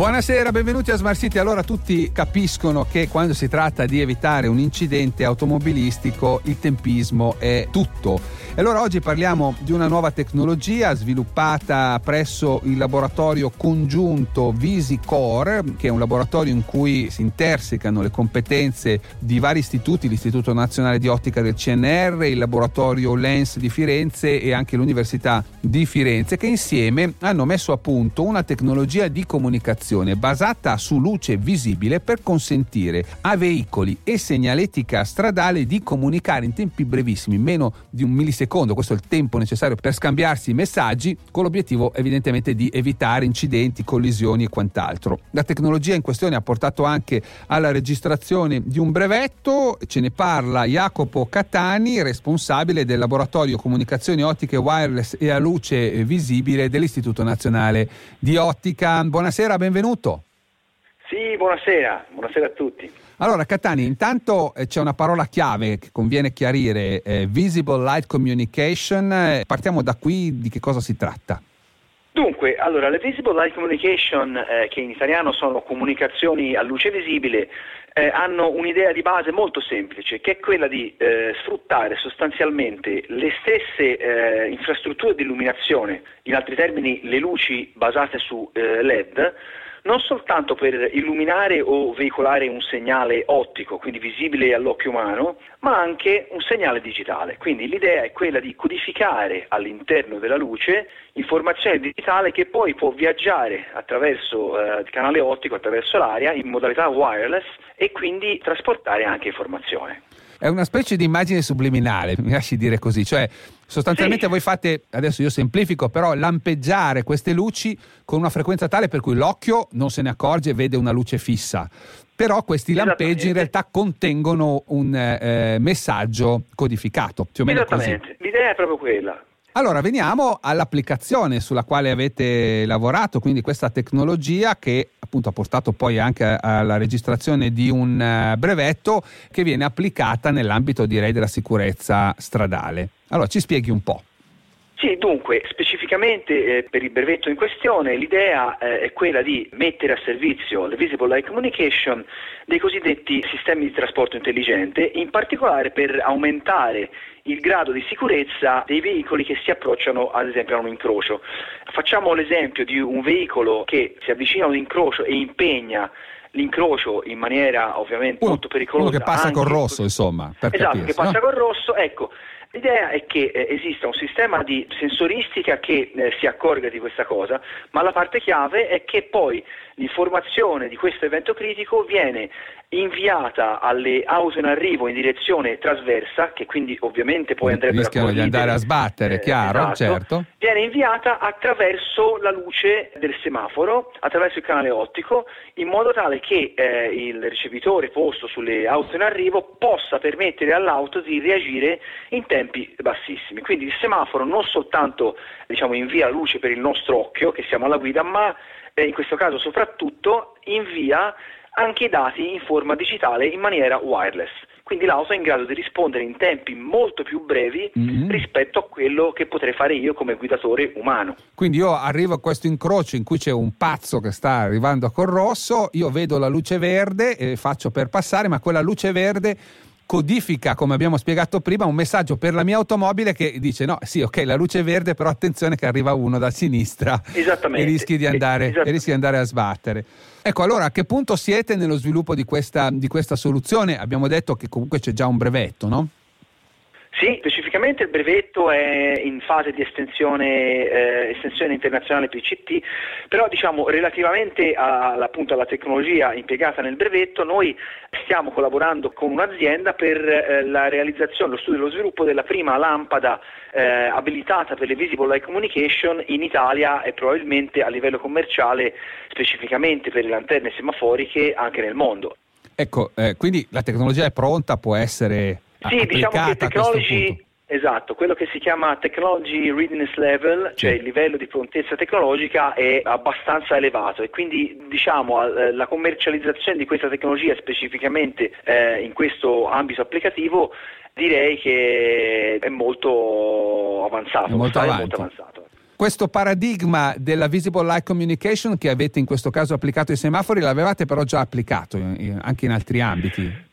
Buonasera, benvenuti a Smart City. Allora tutti capiscono che quando si tratta di evitare un incidente automobilistico il tempismo è tutto. E allora oggi parliamo di una nuova tecnologia sviluppata presso il laboratorio congiunto VisiCore, che è un laboratorio in cui si intersecano le competenze di vari istituti, l'Istituto Nazionale di Ottica del CNR, il laboratorio Lens di Firenze e anche l'Università di Firenze, che insieme hanno messo a punto una tecnologia di comunicazione basata su luce visibile per consentire a veicoli e segnaletica stradale di comunicare in tempi brevissimi, meno di un millisecondo secondo, questo è il tempo necessario per scambiarsi i messaggi, con l'obiettivo evidentemente di evitare incidenti, collisioni e quant'altro. La tecnologia in questione ha portato anche alla registrazione di un brevetto, ce ne parla Jacopo Catani, responsabile del laboratorio comunicazioni ottiche wireless e a luce visibile dell'Istituto Nazionale di Ottica. Buonasera, benvenuto. Sì, buonasera, buonasera a tutti. Allora, Catani, intanto eh, c'è una parola chiave che conviene chiarire, eh, Visible Light Communication. Eh, partiamo da qui, di che cosa si tratta? Dunque, allora, le Visible Light Communication, eh, che in italiano sono comunicazioni a luce visibile, eh, hanno un'idea di base molto semplice, che è quella di eh, sfruttare sostanzialmente le stesse infrastrutture di illuminazione, in altri termini le luci basate su LED, non soltanto per illuminare o veicolare un segnale ottico, quindi visibile all'occhio umano, ma anche un segnale digitale. Quindi l'idea è quella di codificare all'interno della luce informazione digitale che poi può viaggiare attraverso eh, il canale ottico, attraverso l'aria, in modalità wireless e quindi trasportare anche informazione. È una specie di immagine subliminale, mi lasci dire così, cioè sostanzialmente sì. voi fate, adesso io semplifico, però lampeggiare queste luci con una frequenza tale per cui l'occhio non se ne accorge e vede una luce fissa. Però questi lampeggi in realtà contengono un eh, messaggio codificato, più o meno Esattamente, così. l'idea è proprio quella. Allora, veniamo all'applicazione sulla quale avete lavorato, quindi questa tecnologia che appunto ha portato poi anche alla registrazione di un eh, brevetto che viene applicata nell'ambito direi della sicurezza stradale. Allora, ci spieghi un po'. Sì, dunque, specificamente eh, per il brevetto in questione l'idea eh, è quella di mettere a servizio le Visible Light Communication dei cosiddetti sistemi di trasporto intelligente, in particolare per aumentare il grado di sicurezza dei veicoli che si approcciano ad esempio a un incrocio. Facciamo l'esempio di un veicolo che si avvicina a un incrocio e impegna l'incrocio in maniera ovviamente uno, molto pericolosa. Uno che passa col rosso, insomma. esatto, capirsi, che passa no? col rosso, ecco. L'idea è che eh, esista un sistema di sensoristica che eh, si accorga di questa cosa, ma la parte chiave è che poi l'informazione di questo evento critico viene inviata alle auto in arrivo in direzione trasversa, che quindi ovviamente poi andrebbero Rischiano di andare a sbattere, eh, chiaro, esatto, certo. Viene inviata attraverso la luce del semaforo, attraverso il canale ottico, in modo tale che eh, il ricevitore posto sulle auto in arrivo possa permettere all'auto di reagire in tempi bassissimi. Quindi il semaforo non soltanto diciamo, invia la luce per il nostro occhio, che siamo alla guida, ma eh, in questo caso soprattutto invia anche i dati in forma digitale in maniera wireless. Quindi l'auto è in grado di rispondere in tempi molto più brevi mm-hmm. rispetto a quello che potrei fare io come guidatore umano. Quindi io arrivo a questo incrocio in cui c'è un pazzo che sta arrivando col rosso, io vedo la luce verde e faccio per passare, ma quella luce verde codifica, come abbiamo spiegato prima, un messaggio per la mia automobile che dice no, sì, ok, la luce è verde, però attenzione che arriva uno da sinistra e rischi di andare, e rischi di andare a sbattere. Ecco, allora a che punto siete nello sviluppo di questa, di questa soluzione? Abbiamo detto che comunque c'è già un brevetto, no? Sì, specificamente il brevetto è in fase di estensione, eh, estensione internazionale PCT, però diciamo, relativamente a, appunto, alla tecnologia impiegata nel brevetto noi stiamo collaborando con un'azienda per eh, la realizzazione, lo studio e lo sviluppo della prima lampada eh, abilitata per le Visible Light Communication in Italia e probabilmente a livello commerciale specificamente per le lanterne semaforiche anche nel mondo. Ecco, eh, quindi la tecnologia è pronta, può essere sì, diciamo che Technology, Esatto, quello che si chiama Technology Readiness Level, cioè il livello di prontezza tecnologica è abbastanza elevato e quindi diciamo eh, la commercializzazione di questa tecnologia specificamente eh, in questo ambito applicativo direi che è molto avanzato. È molto, molto avanzato. Questo paradigma della Visible Light Communication che avete in questo caso applicato ai semafori l'avevate però già applicato anche in altri ambiti?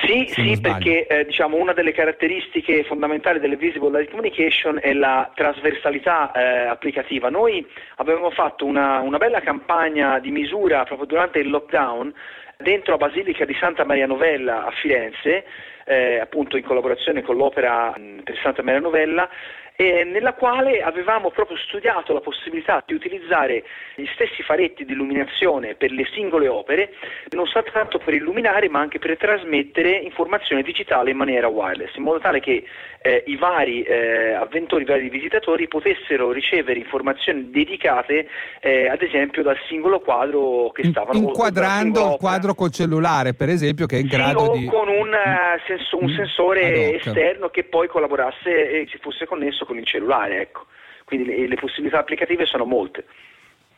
Sì, sì perché eh, diciamo, una delle caratteristiche fondamentali delle Visible Light Communication è la trasversalità eh, applicativa. Noi avevamo fatto una, una, bella campagna di misura proprio durante il lockdown dentro la Basilica di Santa Maria Novella a Firenze, eh, appunto in collaborazione con l'Opera per Santa Maria Novella, eh, nella quale avevamo proprio studiato la possibilità di utilizzare gli stessi faretti di illuminazione per le singole opere, non soltanto per illuminare ma anche per trasmettere informazione digitale in maniera wireless, in modo tale che eh, i vari eh, avventori, i vari visitatori potessero ricevere informazioni dedicate eh, ad esempio dal singolo quadro che stavano inquadrando il quadro col cellulare per esempio che è in sì, grado di con un, uh, senso, un mm, sensore esterno che poi collaborasse e si fosse connesso con il cellulare ecco. quindi le, le possibilità applicative sono molte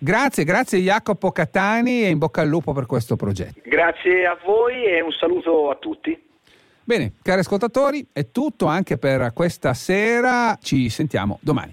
Grazie, grazie Jacopo Catani e in bocca al lupo per questo progetto. Grazie a voi e un saluto a tutti. Bene, cari ascoltatori, è tutto anche per questa sera. Ci sentiamo domani.